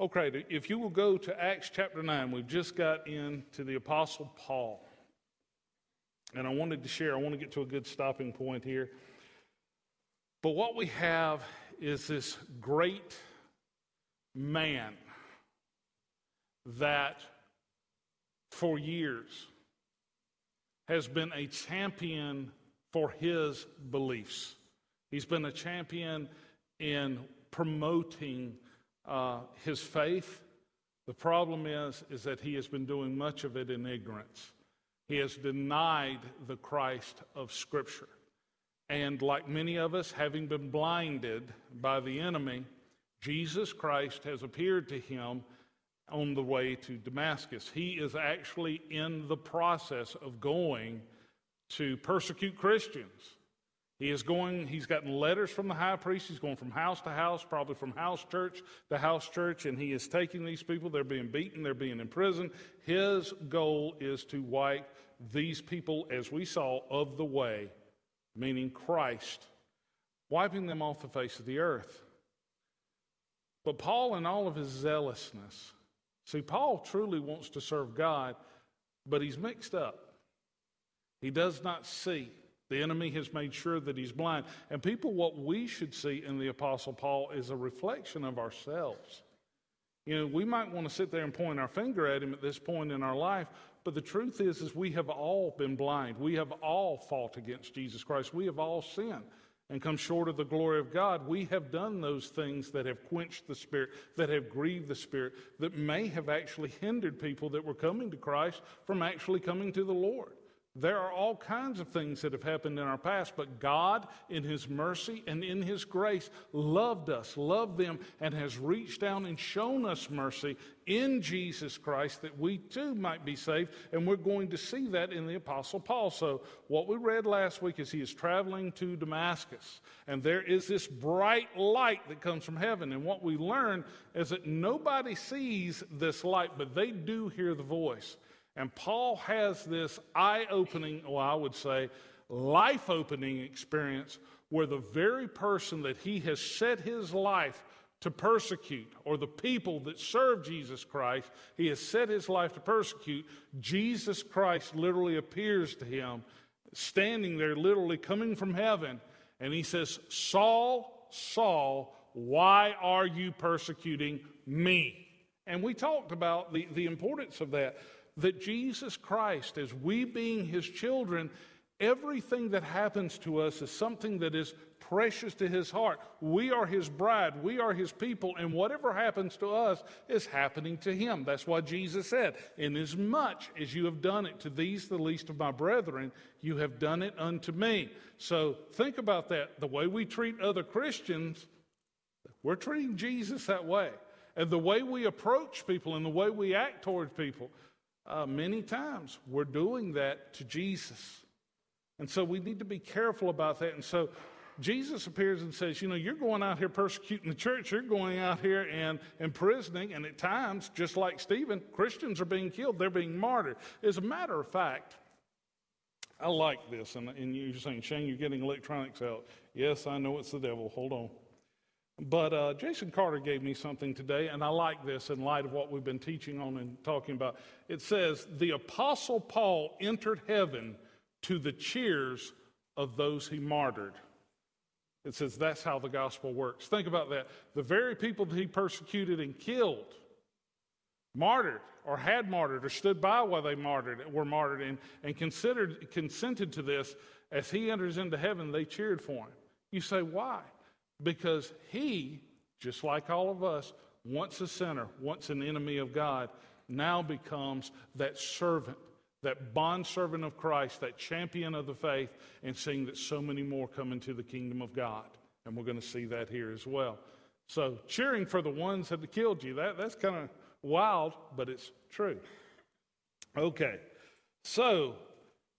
Okay, if you will go to Acts chapter 9, we've just got into the Apostle Paul. And I wanted to share, I want to get to a good stopping point here. But what we have is this great man that for years has been a champion for his beliefs. He's been a champion in promoting uh, his faith. The problem is, is that he has been doing much of it in ignorance. He has denied the Christ of Scripture. And like many of us, having been blinded by the enemy, Jesus Christ has appeared to him on the way to Damascus. He is actually in the process of going to persecute Christians. He is going, he's gotten letters from the high priest. He's going from house to house, probably from house church to house church, and he is taking these people. They're being beaten, they're being imprisoned. His goal is to wipe these people, as we saw, of the way, meaning Christ, wiping them off the face of the earth. But Paul, in all of his zealousness, see, Paul truly wants to serve God, but he's mixed up. He does not see. The enemy has made sure that he's blind. And people, what we should see in the Apostle Paul is a reflection of ourselves. You know, we might want to sit there and point our finger at him at this point in our life, but the truth is, is we have all been blind. We have all fought against Jesus Christ. We have all sinned and come short of the glory of God. We have done those things that have quenched the Spirit, that have grieved the Spirit, that may have actually hindered people that were coming to Christ from actually coming to the Lord. There are all kinds of things that have happened in our past, but God, in His mercy and in His grace, loved us, loved them, and has reached down and shown us mercy in Jesus Christ that we too might be saved. And we're going to see that in the Apostle Paul. So, what we read last week is he is traveling to Damascus, and there is this bright light that comes from heaven. And what we learn is that nobody sees this light, but they do hear the voice. And Paul has this eye opening, or oh, I would say, life opening experience where the very person that he has set his life to persecute, or the people that serve Jesus Christ, he has set his life to persecute, Jesus Christ literally appears to him, standing there, literally coming from heaven, and he says, Saul, Saul, why are you persecuting me? And we talked about the, the importance of that that Jesus Christ, as we being his children, everything that happens to us is something that is precious to his heart. We are his bride, we are his people, and whatever happens to us is happening to him. That's what Jesus said. Inasmuch as you have done it to these, the least of my brethren, you have done it unto me. So think about that. The way we treat other Christians, we're treating Jesus that way. And the way we approach people and the way we act towards people, uh, many times we're doing that to Jesus. And so we need to be careful about that. And so Jesus appears and says, You know, you're going out here persecuting the church, you're going out here and imprisoning, and at times, just like Stephen, Christians are being killed, they're being martyred. As a matter of fact, I like this, and, and you're saying, Shane, you're getting electronics out. Yes, I know it's the devil. Hold on. But uh, Jason Carter gave me something today, and I like this in light of what we've been teaching on and talking about. It says, The Apostle Paul entered heaven to the cheers of those he martyred. It says that's how the gospel works. Think about that. The very people that he persecuted and killed, martyred, or had martyred, or stood by while they martyred, were martyred, and, and considered, consented to this, as he enters into heaven, they cheered for him. You say, why? Because he, just like all of us, once a sinner, once an enemy of God, now becomes that servant, that bondservant of Christ, that champion of the faith, and seeing that so many more come into the kingdom of God. And we're going to see that here as well. So, cheering for the ones that killed you, that, that's kind of wild, but it's true. Okay, so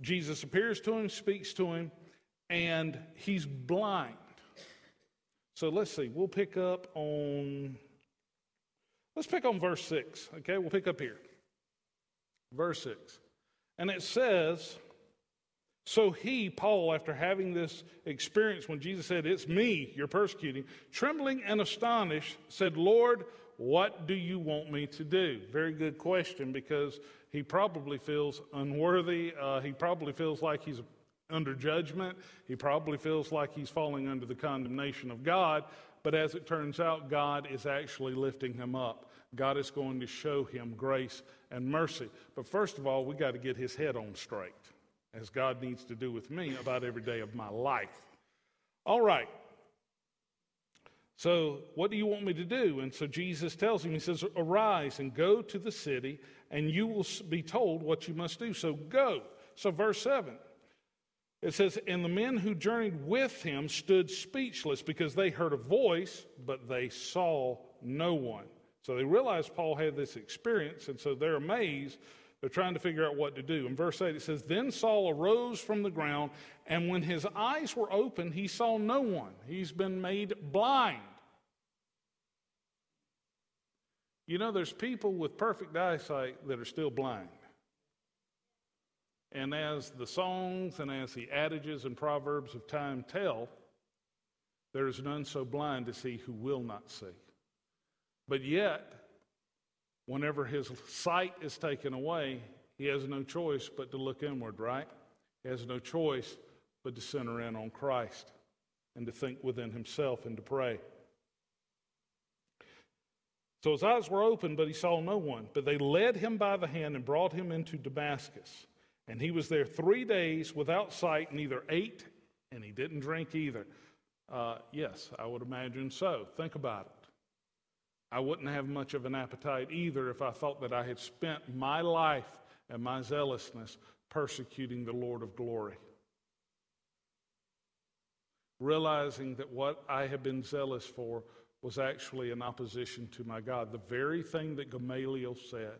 Jesus appears to him, speaks to him, and he's blind. So let's see, we'll pick up on, let's pick on verse 6, okay? We'll pick up here. Verse 6. And it says, So he, Paul, after having this experience when Jesus said, It's me you're persecuting, trembling and astonished, said, Lord, what do you want me to do? Very good question because he probably feels unworthy. Uh, he probably feels like he's under judgment. He probably feels like he's falling under the condemnation of God. But as it turns out, God is actually lifting him up. God is going to show him grace and mercy. But first of all, we got to get his head on straight as God needs to do with me about every day of my life. All right. So, what do you want me to do? And so Jesus tells him, He says, Arise and go to the city, and you will be told what you must do. So, go. So, verse 7, it says, And the men who journeyed with him stood speechless because they heard a voice, but they saw no one. So, they realized Paul had this experience, and so they're amazed they're trying to figure out what to do. In verse 8, it says, Then Saul arose from the ground, and when his eyes were opened, he saw no one. He's been made blind. You know, there's people with perfect eyesight that are still blind. And as the songs and as the adages and proverbs of time tell, there is none so blind as he who will not see. But yet, Whenever his sight is taken away, he has no choice but to look inward, right? He has no choice but to center in on Christ and to think within himself and to pray. So his eyes were open, but he saw no one. But they led him by the hand and brought him into Damascus. And he was there three days without sight, neither ate and he didn't drink either. Uh, yes, I would imagine so. Think about it. I wouldn't have much of an appetite either if I thought that I had spent my life and my zealousness persecuting the Lord of glory. Realizing that what I had been zealous for was actually in opposition to my God. The very thing that Gamaliel said.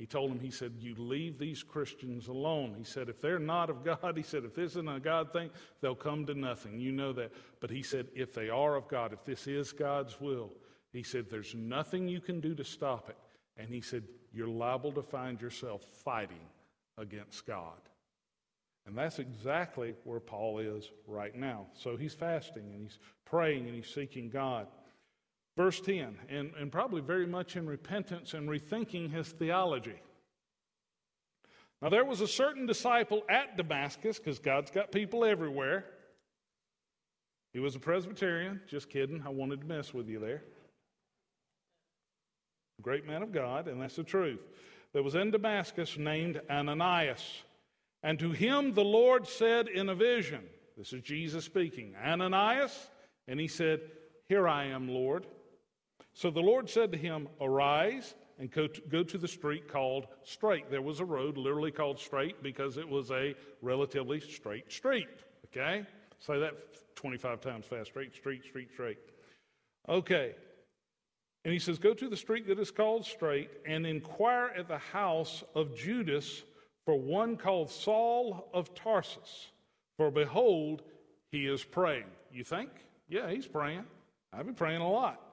He told him, he said, You leave these Christians alone. He said, If they're not of God, he said, If this isn't a God thing, they'll come to nothing. You know that. But he said, If they are of God, if this is God's will, he said, There's nothing you can do to stop it. And he said, You're liable to find yourself fighting against God. And that's exactly where Paul is right now. So he's fasting and he's praying and he's seeking God. Verse 10, and, and probably very much in repentance and rethinking his theology. Now, there was a certain disciple at Damascus, because God's got people everywhere. He was a Presbyterian. Just kidding. I wanted to mess with you there great man of God, and that's the truth, that was in Damascus named Ananias. And to him the Lord said in a vision, this is Jesus speaking, Ananias, and he said, Here I am, Lord. So the Lord said to him, Arise and go to, go to the street called Straight. There was a road literally called Straight because it was a relatively straight street. Okay? Say that 25 times fast. Straight, street, street, straight. Okay. And he says, Go to the street that is called Straight and inquire at the house of Judas for one called Saul of Tarsus. For behold, he is praying. You think? Yeah, he's praying. I've been praying a lot.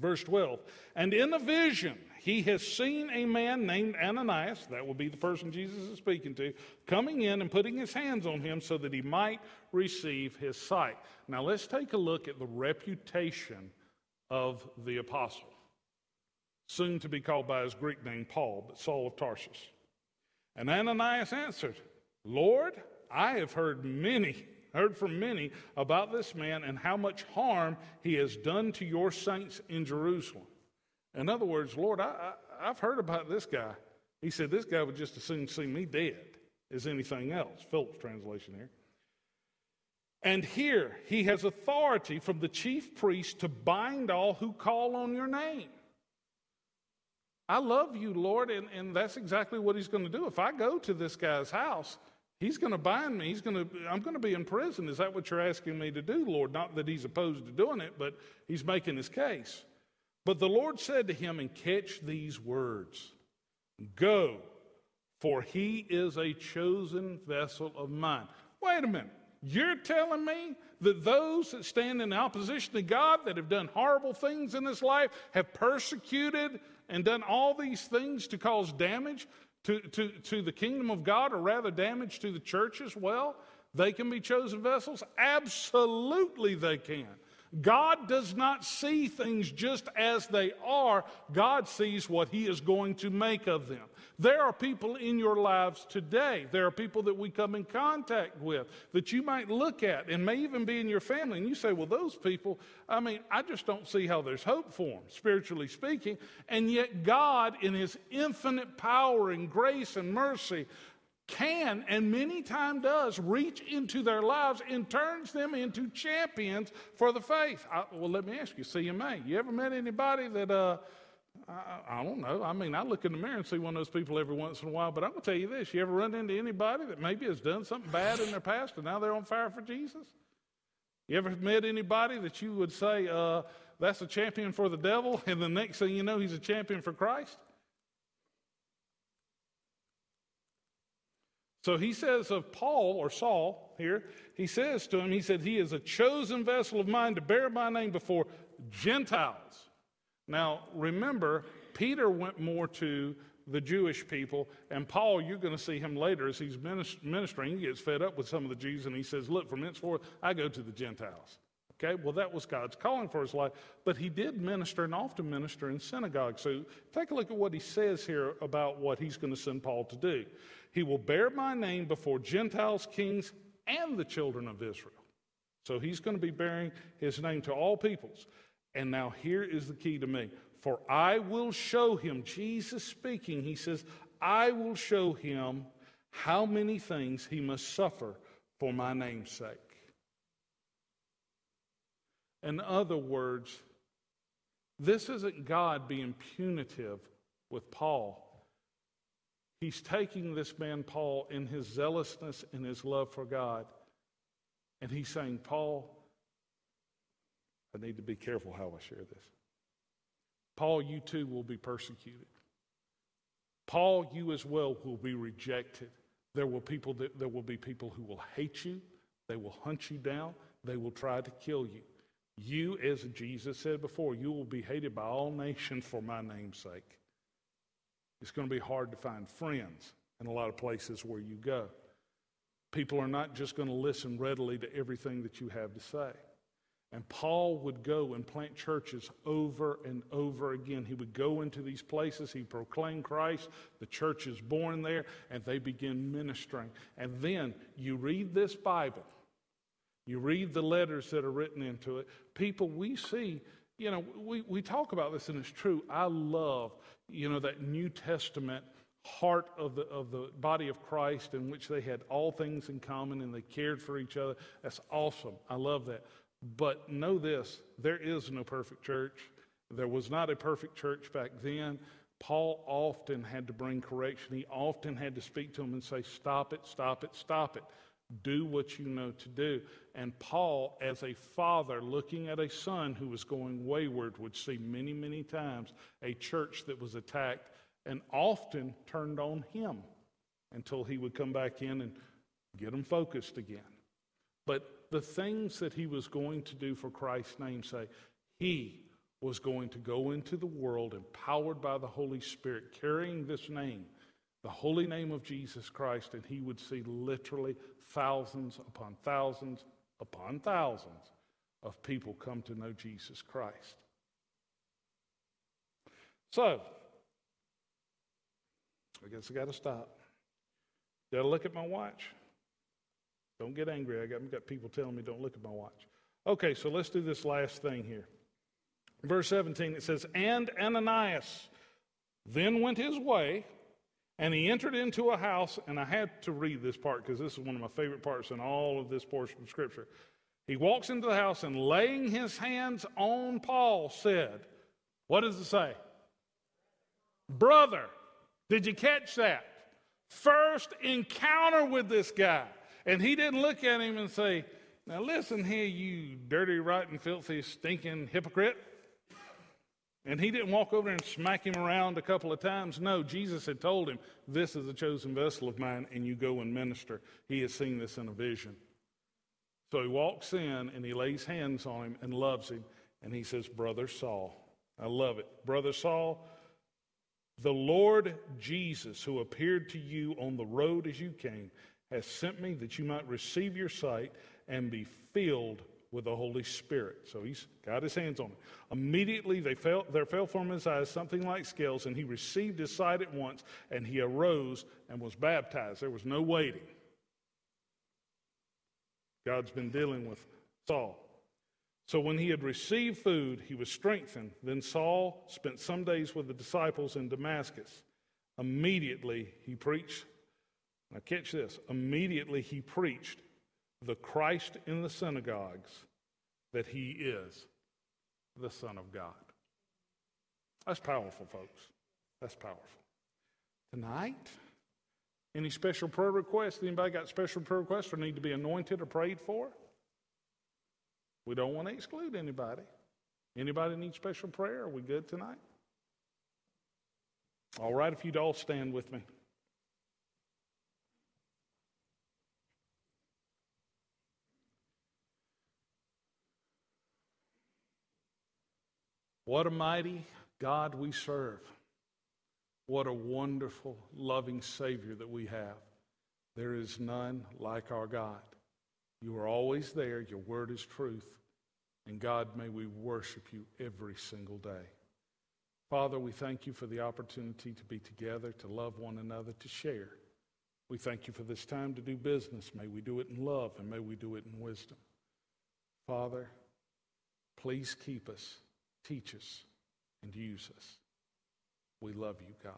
Verse 12. And in a vision, he has seen a man named Ananias, that will be the person Jesus is speaking to, coming in and putting his hands on him so that he might receive his sight. Now let's take a look at the reputation of the apostle, soon to be called by his Greek name Paul, but Saul of Tarsus. And Ananias answered, Lord, I have heard many, heard from many about this man and how much harm he has done to your saints in Jerusalem. In other words, Lord, I, I, have heard about this guy. He said, This guy would just as soon see me dead as anything else. Philip's translation here. And here he has authority from the chief priest to bind all who call on your name. I love you, Lord, and, and that's exactly what he's going to do. If I go to this guy's house, he's going to bind me. He's going to, I'm going to be in prison. Is that what you're asking me to do, Lord? Not that he's opposed to doing it, but he's making his case. But the Lord said to him, and catch these words Go, for he is a chosen vessel of mine. Wait a minute. You're telling me that those that stand in opposition to God, that have done horrible things in this life, have persecuted and done all these things to cause damage to, to, to the kingdom of God, or rather damage to the church as well? They can be chosen vessels? Absolutely, they can. God does not see things just as they are, God sees what He is going to make of them. There are people in your lives today, there are people that we come in contact with that you might look at and may even be in your family, and you say, Well, those people, I mean, I just don't see how there's hope for them, spiritually speaking. And yet, God, in His infinite power and grace and mercy, can and many times does reach into their lives and turns them into champions for the faith. I, well, let me ask you, CMA, you ever met anybody that, uh, I, I, don't know. I mean, I look in the mirror and see one of those people every once in a while, but I'm going to tell you this. You ever run into anybody that maybe has done something bad in their past and now they're on fire for Jesus? You ever met anybody that you would say, uh, that's a champion for the devil, and the next thing you know, he's a champion for Christ? So he says of Paul or Saul here, he says to him, he said, He is a chosen vessel of mine to bear my name before Gentiles. Now, remember, Peter went more to the Jewish people, and Paul, you're going to see him later as he's ministering. He gets fed up with some of the Jews, and he says, Look, from henceforth, I go to the Gentiles. Okay, well, that was God's calling for his life, but he did minister and often minister in synagogues. So take a look at what he says here about what he's going to send Paul to do. He will bear my name before Gentiles, kings, and the children of Israel. So he's going to be bearing his name to all peoples. And now here is the key to me. For I will show him, Jesus speaking, he says, I will show him how many things he must suffer for my name's sake. In other words, this isn't God being punitive with Paul. He's taking this man, Paul, in his zealousness and his love for God, and he's saying, Paul, I need to be careful how I share this. Paul, you too will be persecuted. Paul, you as well will be rejected. There will, people that, there will be people who will hate you, they will hunt you down, they will try to kill you. You, as Jesus said before, you will be hated by all nations for my name's sake. It's going to be hard to find friends in a lot of places where you go. People are not just going to listen readily to everything that you have to say. And Paul would go and plant churches over and over again. He would go into these places, he proclaimed Christ, the church is born there, and they begin ministering. And then you read this Bible, you read the letters that are written into it. People, we see, you know, we, we talk about this and it's true. I love you know, that New Testament heart of the, of the body of Christ in which they had all things in common and they cared for each other. That's awesome. I love that. But know this there is no perfect church. There was not a perfect church back then. Paul often had to bring correction. He often had to speak to them and say, Stop it, stop it, stop it. Do what you know to do. And Paul, as a father looking at a son who was going wayward, would see many, many times a church that was attacked and often turned on him until he would come back in and get them focused again. But the things that he was going to do for Christ's name's sake, he was going to go into the world empowered by the Holy Spirit, carrying this name the holy name of Jesus Christ, and he would see literally thousands upon thousands upon thousands of people come to know Jesus Christ. So, I guess I got to stop. Got to look at my watch? Don't get angry. I got, got people telling me don't look at my watch. Okay, so let's do this last thing here. Verse 17, it says, And Ananias then went his way and he entered into a house, and I had to read this part because this is one of my favorite parts in all of this portion of Scripture. He walks into the house and laying his hands on Paul said, What does it say? Brother, did you catch that? First encounter with this guy. And he didn't look at him and say, Now listen here, you dirty, rotten, filthy, stinking hypocrite. And he didn't walk over and smack him around a couple of times. No, Jesus had told him, This is a chosen vessel of mine, and you go and minister. He has seen this in a vision. So he walks in and he lays hands on him and loves him, and he says, Brother Saul. I love it. Brother Saul, The Lord Jesus, who appeared to you on the road as you came, has sent me that you might receive your sight and be filled with the Holy Spirit. So he's got his hands on it. Immediately they fell, there fell from his eyes something like scales, and he received his sight at once, and he arose and was baptized. There was no waiting. God's been dealing with Saul. So when he had received food, he was strengthened. Then Saul spent some days with the disciples in Damascus. Immediately he preached. Now, catch this. Immediately he preached the Christ in the synagogues that he is the Son of God. That's powerful, folks. That's powerful. Tonight, any special prayer requests? Anybody got special prayer requests or need to be anointed or prayed for? We don't want to exclude anybody. Anybody need special prayer? Are we good tonight? All right, if you'd all stand with me. What a mighty God we serve. What a wonderful, loving Savior that we have. There is none like our God. You are always there. Your word is truth. And God, may we worship you every single day. Father, we thank you for the opportunity to be together, to love one another, to share. We thank you for this time to do business. May we do it in love and may we do it in wisdom. Father, please keep us, teach us, and use us. We love you, God.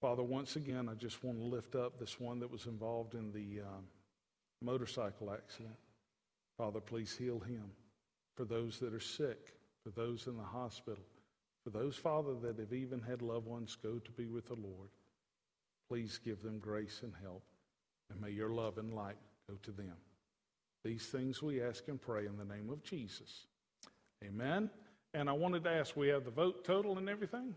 Father, once again, I just want to lift up this one that was involved in the. Um, motorcycle accident. Father, please heal him. For those that are sick, for those in the hospital, for those, Father, that have even had loved ones go to be with the Lord, please give them grace and help. And may your love and light go to them. These things we ask and pray in the name of Jesus. Amen. And I wanted to ask, we have the vote total and everything?